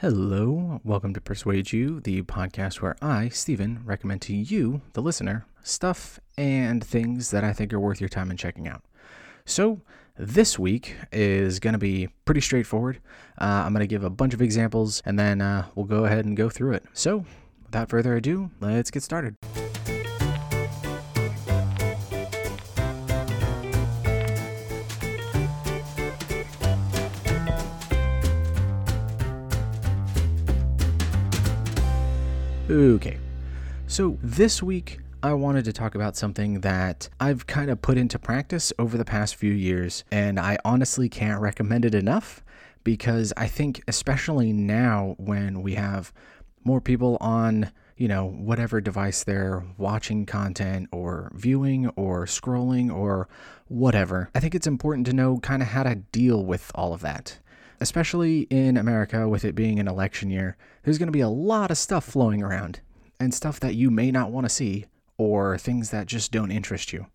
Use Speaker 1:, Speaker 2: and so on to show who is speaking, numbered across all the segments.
Speaker 1: Hello, welcome to Persuade You, the podcast where I, Stephen, recommend to you, the listener, stuff and things that I think are worth your time in checking out. So, this week is going to be pretty straightforward. Uh, I'm going to give a bunch of examples and then uh, we'll go ahead and go through it. So, without further ado, let's get started. Okay, so this week I wanted to talk about something that I've kind of put into practice over the past few years, and I honestly can't recommend it enough because I think, especially now when we have more people on, you know, whatever device they're watching content or viewing or scrolling or whatever, I think it's important to know kind of how to deal with all of that especially in America with it being an election year, there's going to be a lot of stuff flowing around and stuff that you may not want to see or things that just don't interest you.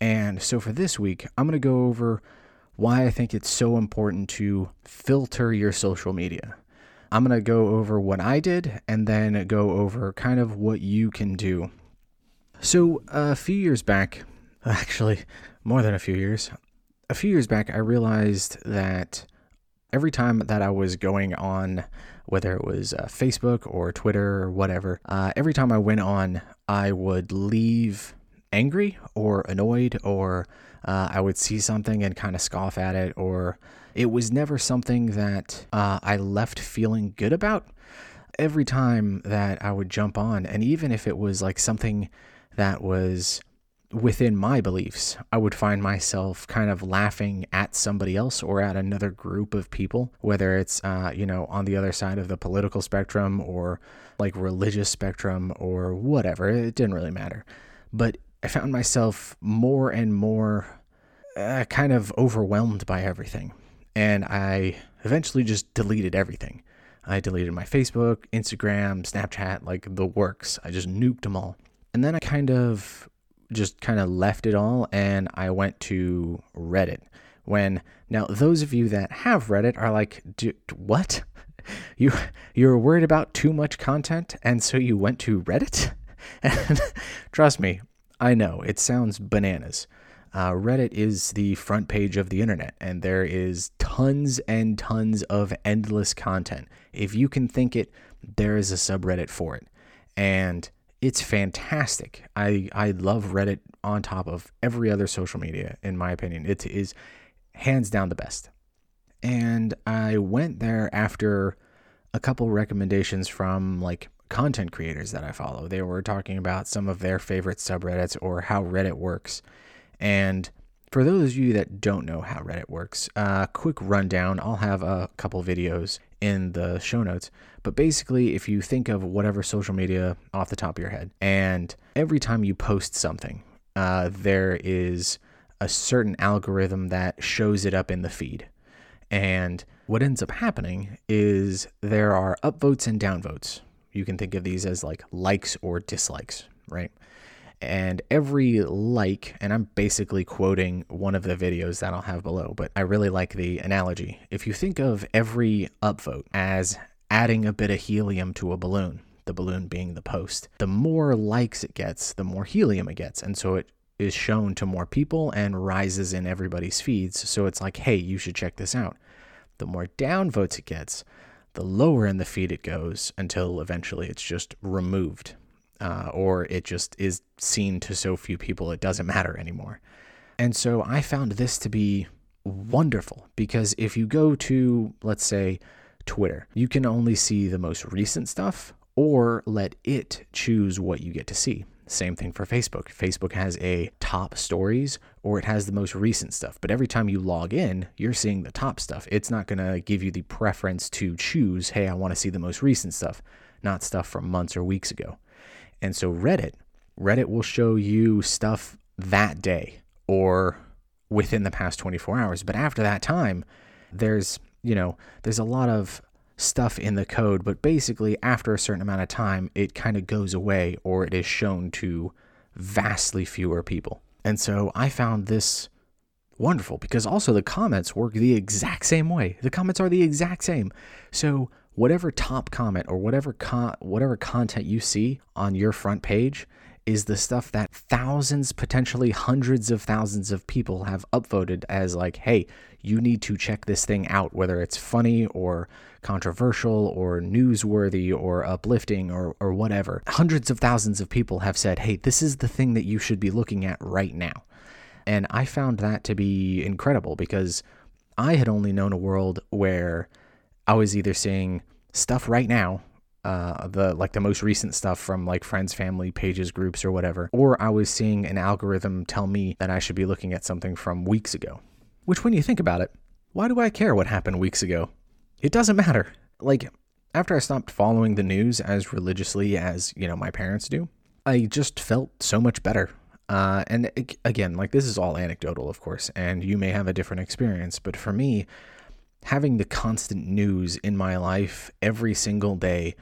Speaker 1: And so for this week, I'm going to go over why I think it's so important to filter your social media. I'm going to go over what I did and then go over kind of what you can do. So, a few years back, actually, more than a few years, a few years back, I realized that every time that I was going on, whether it was uh, Facebook or Twitter or whatever, uh, every time I went on, I would leave angry or annoyed, or uh, I would see something and kind of scoff at it, or it was never something that uh, I left feeling good about. Every time that I would jump on, and even if it was like something that was within my beliefs, I would find myself kind of laughing at somebody else or at another group of people, whether it's, uh, you know, on the other side of the political spectrum or like religious spectrum or whatever. It didn't really matter. But I found myself more and more uh, kind of overwhelmed by everything. And I eventually just deleted everything. I deleted my Facebook, Instagram, Snapchat, like the works. I just nuked them all. And then I kind of just kind of left it all and I went to Reddit. When now those of you that have Reddit are like, what? You you were worried about too much content and so you went to Reddit? And trust me, I know it sounds bananas. Uh, Reddit is the front page of the internet, and there is tons and tons of endless content. If you can think it, there is a subreddit for it. And it's fantastic. I I love Reddit on top of every other social media in my opinion. It is hands down the best. And I went there after a couple recommendations from like content creators that I follow. They were talking about some of their favorite subreddits or how Reddit works. And for those of you that don't know how Reddit works, a uh, quick rundown. I'll have a couple videos in the show notes. But basically, if you think of whatever social media off the top of your head, and every time you post something, uh, there is a certain algorithm that shows it up in the feed. And what ends up happening is there are upvotes and downvotes. You can think of these as like likes or dislikes, right? And every like, and I'm basically quoting one of the videos that I'll have below, but I really like the analogy. If you think of every upvote as adding a bit of helium to a balloon, the balloon being the post, the more likes it gets, the more helium it gets. And so it is shown to more people and rises in everybody's feeds. So it's like, hey, you should check this out. The more downvotes it gets, the lower in the feed it goes until eventually it's just removed uh, or it just is seen to so few people it doesn't matter anymore. And so I found this to be wonderful because if you go to, let's say, Twitter, you can only see the most recent stuff or let it choose what you get to see. Same thing for Facebook. Facebook has a top stories or it has the most recent stuff. But every time you log in, you're seeing the top stuff. It's not going to give you the preference to choose, hey, I want to see the most recent stuff, not stuff from months or weeks ago. And so Reddit, Reddit will show you stuff that day or within the past 24 hours. But after that time, there's, you know, there's a lot of stuff in the code, but basically after a certain amount of time, it kind of goes away or it is shown to vastly fewer people. And so I found this wonderful because also the comments work the exact same way. The comments are the exact same. So whatever top comment or whatever con- whatever content you see on your front page is the stuff that thousands, potentially hundreds of thousands of people have upvoted as like, hey, you need to check this thing out, whether it's funny or controversial or newsworthy or uplifting or, or whatever. Hundreds of thousands of people have said, hey, this is the thing that you should be looking at right now. And I found that to be incredible because I had only known a world where I was either seeing stuff right now uh, the like the most recent stuff from like friends, family, pages, groups, or whatever, or I was seeing an algorithm tell me that I should be looking at something from weeks ago. Which, when you think about it, why do I care what happened weeks ago? It doesn't matter. Like, after I stopped following the news as religiously as, you know, my parents do, I just felt so much better. Uh, and again, like, this is all anecdotal, of course, and you may have a different experience, but for me, having the constant news in my life every single day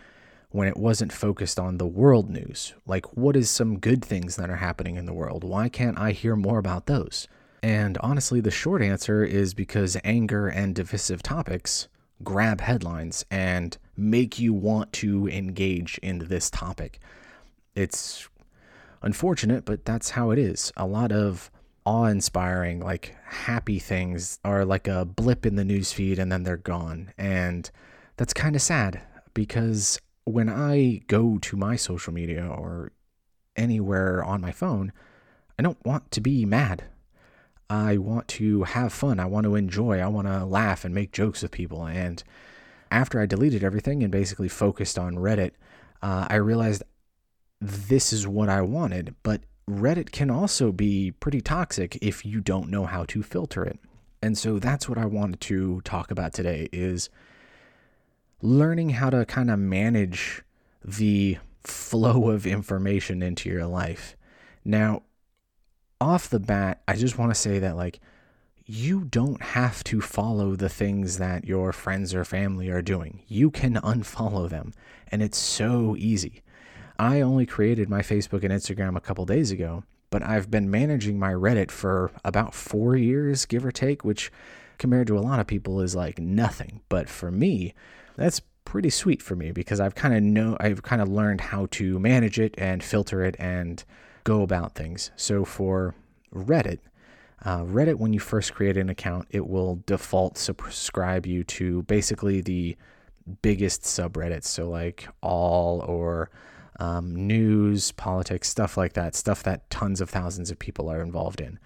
Speaker 1: when it wasn't focused on the world news. Like, what is some good things that are happening in the world? Why can't I hear more about those? And honestly, the short answer is because anger and divisive topics grab headlines and make you want to engage in this topic. It's unfortunate, but that's how it is. A lot of awe inspiring, like happy things are like a blip in the newsfeed and then they're gone. And that's kind of sad because when I go to my social media or anywhere on my phone, I don't want to be mad. I want to have fun. I want to enjoy. I want to laugh and make jokes with people. And after I deleted everything and basically focused on Reddit, uh, I realized this is what I wanted. But Reddit can also be pretty toxic if you don't know how to filter it. And so that's what I wanted to talk about today is learning how to kind of manage the flow of information into your life. Now, off the bat, I just want to say that, like, you don't have to follow the things that your friends or family are doing. You can unfollow them, and it's so easy. I only created my Facebook and Instagram a couple days ago, but I've been managing my Reddit for about four years, give or take, which compared to a lot of people is like nothing. But for me, that's pretty sweet for me because I've kind of know I've kind of learned how to manage it and filter it and go about things. So for Reddit, uh, Reddit, when you first create an account, it will default subscribe you to basically the biggest subreddits. So, like all or um, news, politics, stuff like that, stuff that tons of thousands of people are involved in.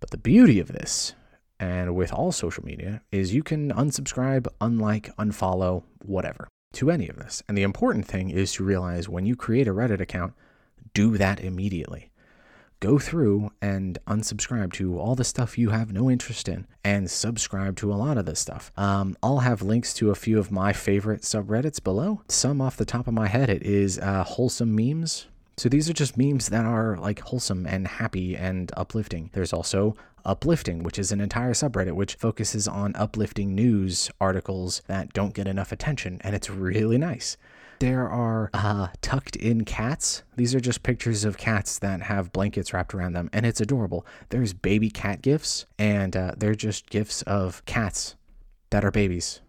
Speaker 1: But the beauty of this and with all social media is you can unsubscribe, unlike, unfollow, whatever to any of this. And the important thing is to realize when you create a Reddit account, do that immediately. Go through and unsubscribe to all the stuff you have no interest in and subscribe to a lot of this stuff. Um, I'll have links to a few of my favorite subreddits below. Some off the top of my head, it is uh, Wholesome Memes. So these are just memes that are like wholesome and happy and uplifting. There's also Uplifting, which is an entire subreddit which focuses on uplifting news articles that don't get enough attention, and it's really nice. There are uh, tucked in cats. These are just pictures of cats that have blankets wrapped around them, and it's adorable. There's baby cat gifs, and uh, they're just gifs of cats that are babies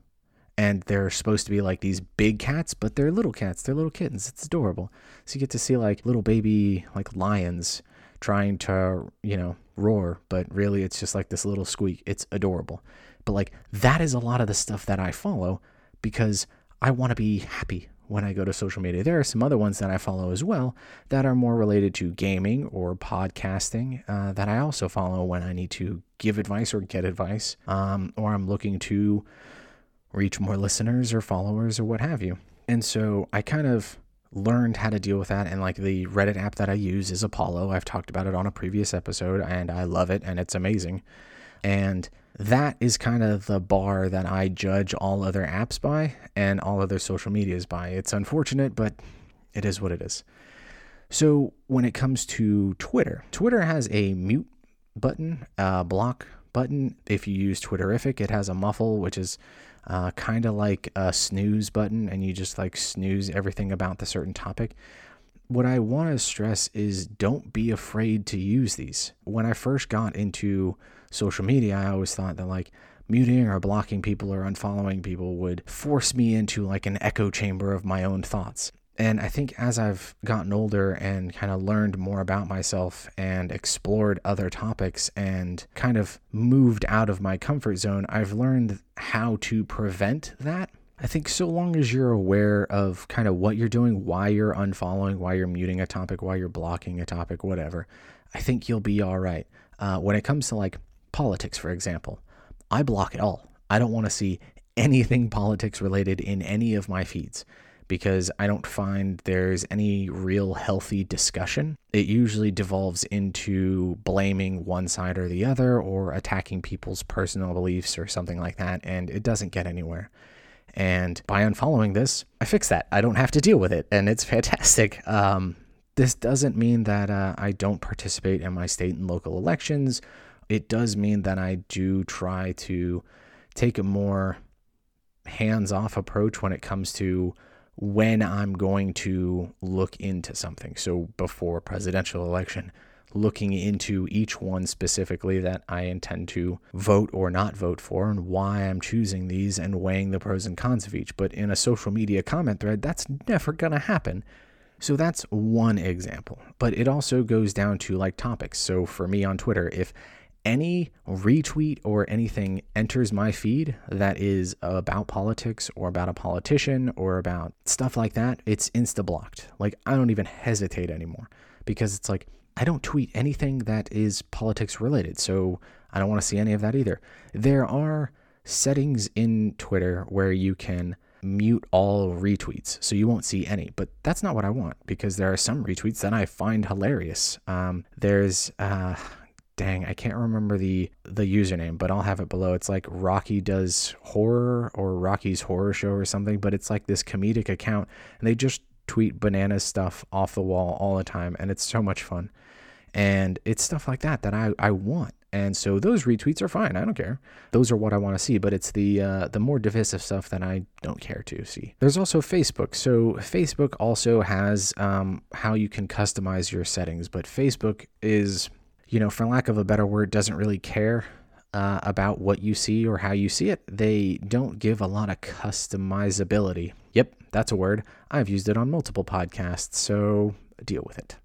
Speaker 1: and they're supposed to be like these big cats, but they're little cats. They're little kittens. It's adorable. So you get to see like little baby like lions trying to, you know, roar, but really it's just like this little squeak. It's adorable. But like that is a lot of the stuff that I follow because I want to be happy when I go to social media. There are some other ones that I follow as well that are more related to gaming or podcasting uh, that I also follow when I need to give advice or get advice, um, or I'm looking to reach more listeners or followers or what have you. And so I kind of learned how to deal with that. And like the Reddit app that I use is Apollo. I've talked about it on a previous episode and I love it and it's amazing. And that is kind of the bar that I judge all other apps by and all other social medias by. It's unfortunate, but it is what it is. So when it comes to Twitter, Twitter has a mute button, a block button. If you use Twitterrific, it has a muffle, which is uh, kind of like a snooze button, and you just like snooze everything about the certain topic. What I want to stress is don't be afraid to use these. When I first got into social media, I always thought that like muting or blocking people or unfollowing people would force me into like an echo chamber of my own thoughts. And I think as I've gotten older and kind of learned more about myself and explored other topics and kind of moved out of my comfort zone, I've learned how to prevent that. I think so long as you're aware of kind of what you're doing, why you're unfollowing, why you're muting a topic, why you're blocking a topic, whatever, I think you'll be all right. Uh, when it comes to like politics, for example, I block it all. I don't want to see anything politics related in any of my feeds because I don't find there's any real healthy discussion. It usually devolves into blaming one side or the other or attacking people's personal beliefs or something like that, and it doesn't get anywhere. And by unfollowing this, I fix that. I don't have to deal with it, and it's fantastic. Um, this doesn't mean that uh, I don't participate in my state and local elections. It does mean that I do try to take a more hands off approach when it comes to when I'm going to look into something. So before presidential election, looking into each one specifically that I intend to vote or not vote for and why I'm choosing these and weighing the pros and cons of each. But in a social media comment thread, that's never going to happen. So that's one example. But it also goes down to like topics. So for me on Twitter, if any retweet or anything enters my feed that is about politics or about a politician or about stuff like that, it's insta blocked. Like I don't even hesitate anymore because it's like I don't tweet anything that is politics related. So I don't want to see any of that either. There are settings in Twitter where you can mute all retweets so you won't see any but that's not what i want because there are some retweets that i find hilarious um, there's uh, dang, I can't remember the the username, but I'll have it below. It's like Rocky does horror or Rocky's horror show or something, but it's like this comedic account and they just tweet banana stuff off the wall all the time and it's so much fun. And it's stuff like that that I, I want. And so those retweets are fine. I don't care. Those are what I want to see, but it's the uh, the more divisive stuff that I don't care to see. There's also Facebook. So Facebook also has um, how you can customize your settings, but Facebook is you know, for lack of a better word, doesn't really care uh, about what you see or how you see it. They don't give a lot of customizability. Yep, that's a word. I've used it on multiple podcasts, so deal with it.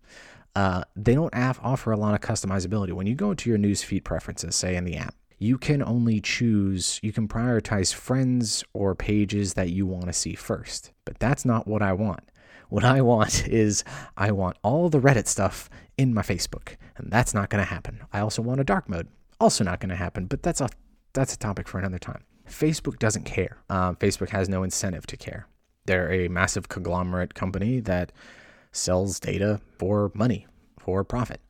Speaker 1: Uh, they don't have, offer a lot of customizability. When you go into your newsfeed preferences, say in the app, you can only choose, you can prioritize friends or pages that you want to see first. But that's not what I want. What I want is I want all the Reddit stuff in my Facebook, and that's not going to happen. I also want a dark mode, also not going to happen. But that's a that's a topic for another time. Facebook doesn't care. Um, Facebook has no incentive to care. They're a massive conglomerate company that sells data for money, for profit.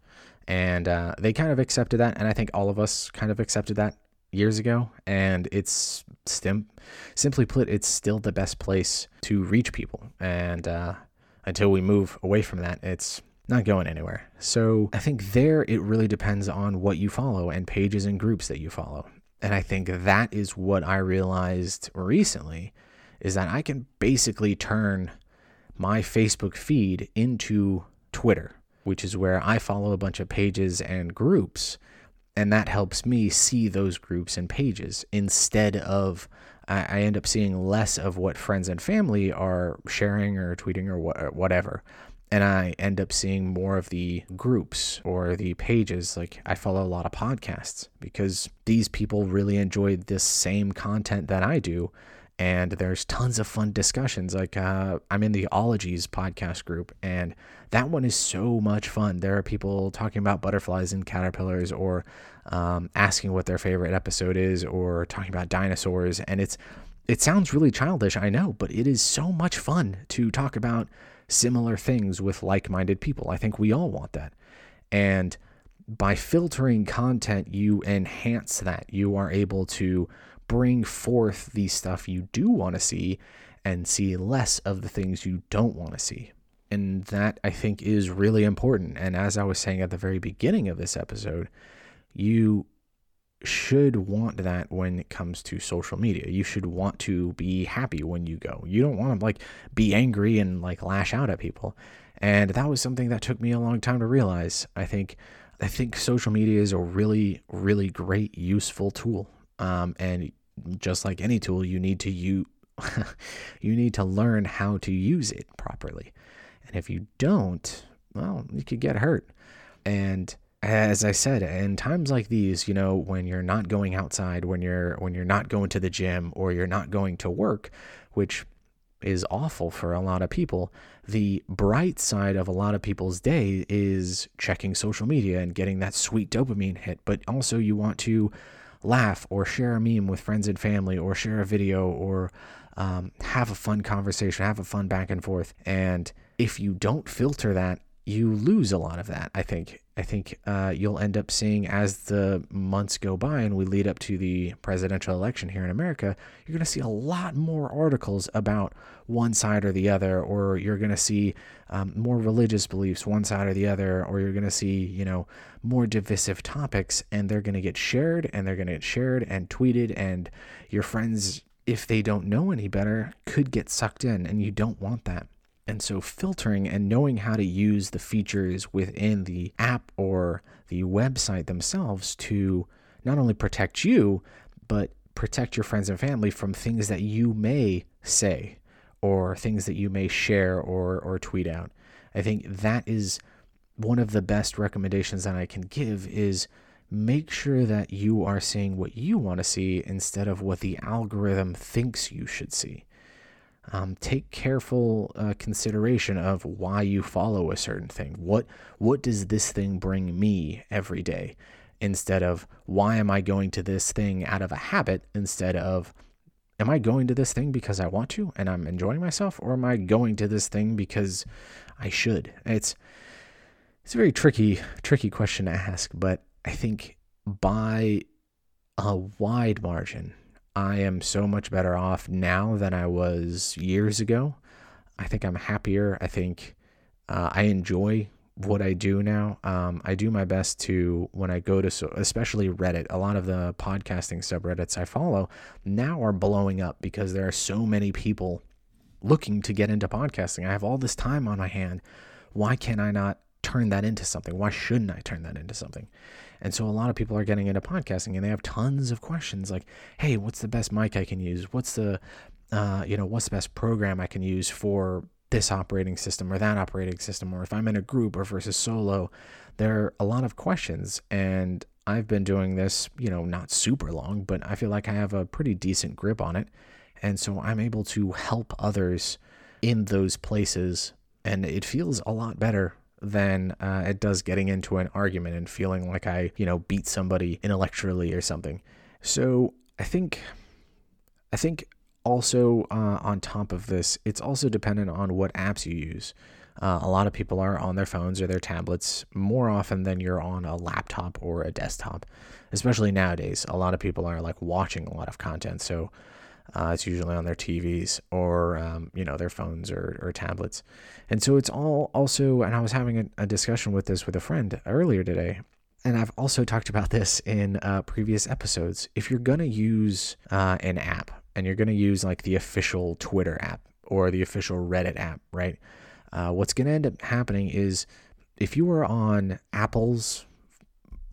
Speaker 1: And uh, they kind of accepted that. And I think all of us kind of accepted that years ago. And it's stim- simply put, it's still the best place to reach people. And uh, until we move away from that, it's not going anywhere. So I think there it really depends on what you follow and pages and groups that you follow. And I think that is what I realized recently is that I can basically turn my Facebook feed into Twitter, which is where I follow a bunch of pages and groups. And that helps me see those groups and pages instead of I, end up seeing less of what friends and family are sharing or tweeting or whatever and I end up seeing more of the groups or the pages. Like I follow a lot of podcasts because these people really enjoy this same content that I do. And there's tons of fun discussions. Like uh, I'm in the Ologies podcast group, and that one is so much fun. There are people talking about butterflies and caterpillars, or um, asking what their favorite episode is, or talking about dinosaurs. And it's it sounds really childish, I know, but it is so much fun to talk about similar things with like minded people. I think we all want that. And by filtering content, you enhance that. You are able to bring forth the stuff you do want to see and see less of the things you don't want to see. And that I think is really important. And as I was saying at the very beginning of this episode, you should want that when it comes to social media. You should want to be happy when you go. You don't want to like be angry and like lash out at people. And that was something that took me a long time to realize. I think I think social media is a really really great useful tool Um, and just like any tool, you need to you you need to learn how to use it properly. And if you don't, well, you could get hurt. And as I said, in times like these, you know, when you're not going outside, when you're when you're not going to the gym or you're not going to work, which is awful for a lot of people, the bright side of a lot of people's day is checking social media and getting that sweet dopamine hit, but also you want to laugh or share a meme with friends and family or share a video or um, have a fun conversation, have a fun back and forth. And if you don't filter that you lose a lot of that. I think. I think uh, you'll end up seeing as the months go by and we lead up to the presidential election here in America, you're going to see a lot more articles about one side or the other, or you're going to see um, more religious beliefs, one side or the other, or you're going to see, you know, more divisive topics, and they're going to get shared and they're going to get shared and tweeted, and your friends, if they don't know any better, could get sucked in, and you don't want that. And so, filtering and knowing how to use the features within the app or the website themselves to not only protect you, but protect your friends and family from things that you may say or things that you may share or, or tweet out. I think that is one of the best recommendations that I can give is make sure that you are seeing what you want to see instead of what the algorithm thinks you should see um, take careful uh, consideration of why you follow a certain thing. What what does this thing bring me every day? Instead of why am I going to this thing out of a habit? Instead of am I going to this thing because I want to and I'm enjoying myself, or am I going to this thing because I should? It's it's a very tricky tricky question to ask, but I think by a wide margin, I am so much better off now than I was years ago. I think I'm happier. I think uh, I enjoy what I do now. Um, I do my best to when I go to, so, especially Reddit. A lot of the podcasting subreddits I follow now are blowing up because there are so many people looking to get into podcasting. I have all this time on my hand. Why can I not turn that into something? Why shouldn't I turn that into something? And so a lot of people are getting into podcasting and they have tons of questions like, hey, what's the best mic I can use? What's the, uh, you know, what's the best program I can use for this operating system or that operating system? Or if I'm in a group or versus solo, there are a lot of questions. And I've been doing this, you know, not super long, but I feel like I have a pretty decent grip on it. And so I'm able to help others in those places. And it feels a lot better than uh, it does getting into an argument and feeling like I, you know, beat somebody intellectually or something. So I think, I think also uh, on top of this, it's also dependent on what apps you use. Uh, a lot of people are on their phones or their tablets more often than you're on a laptop or a desktop, especially nowadays. A lot of people are like watching a lot of content. So uh, it's usually on their TVs or um, you know their phones or, or tablets, and so it's all also. And I was having a, a discussion with this with a friend earlier today, and I've also talked about this in uh, previous episodes. If you're gonna use uh, an app and you're gonna use like the official Twitter app or the official Reddit app, right? Uh, what's gonna end up happening is if you are on Apple's,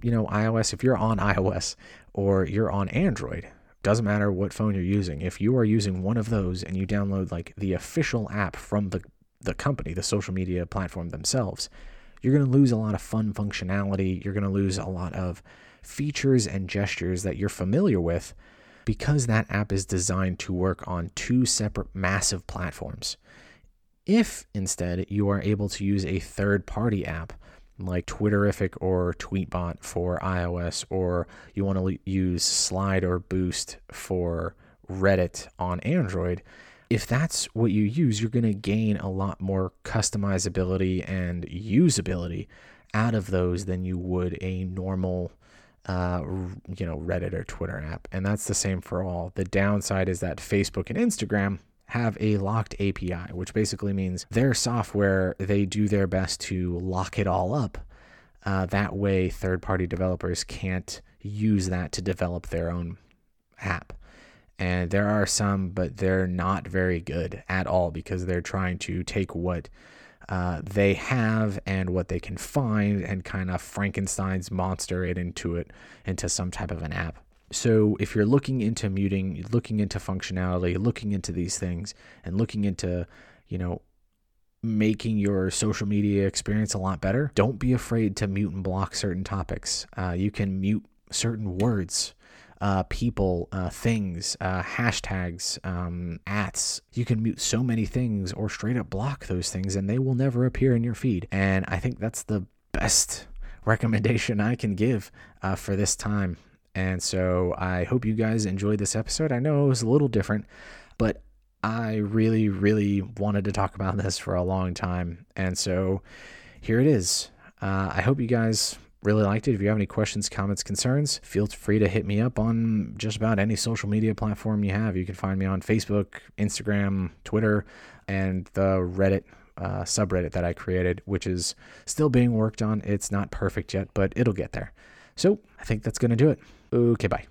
Speaker 1: you know, iOS, if you're on iOS or you're on Android, doesn't matter what phone you're using. If you are using one of those and you download like the official app from the the company, the social media platform themselves, you're going to lose a lot of fun functionality. You're going to lose a lot of features and gestures that you're familiar with because that app is designed to work on two separate massive platforms. If instead you are able to use a third party app like Twitterrific or Tweetbot for iOS, or you want to use Slide or Boost for Reddit on Android, if that's what you use, you're going to gain a lot more customizability and usability out of those than you would a normal uh, you know Reddit or Twitter app. And that's the same for all. The downside is that Facebook and Instagram have a locked API, which basically means their software, they do their best to lock it all up. Uh, that way, third party developers can't use that to develop their own app. And there are some, but they're not very good at all because they're trying to take what uh, they have and what they can find and kind of Frankenstein's monster it into it into some type of an app. So if you're looking into muting, looking into functionality, looking into these things, and looking into, you know, making your social media experience a lot better, don't be afraid to mute and block certain topics. Uh, you can mute certain words, uh, people, uh, things, uh, hashtags, um, ats. You can mute so many things or straight up block those things and they will never appear in your feed. And I think that's the best recommendation I can give uh, for this time. And so I hope you guys enjoyed this episode. I know it was a little different, but I really, really wanted to talk about this for a long time. And so here it is. Uh, I hope you guys really liked it. If you have any questions, comments, concerns, feel free to hit me up on just about any social media platform you have. You can find me on Facebook, Instagram, Twitter, and the Reddit uh, subreddit that I created, which is still being worked on. It's not perfect yet, but it'll get there. So I think that's going to do it. Okay, bye.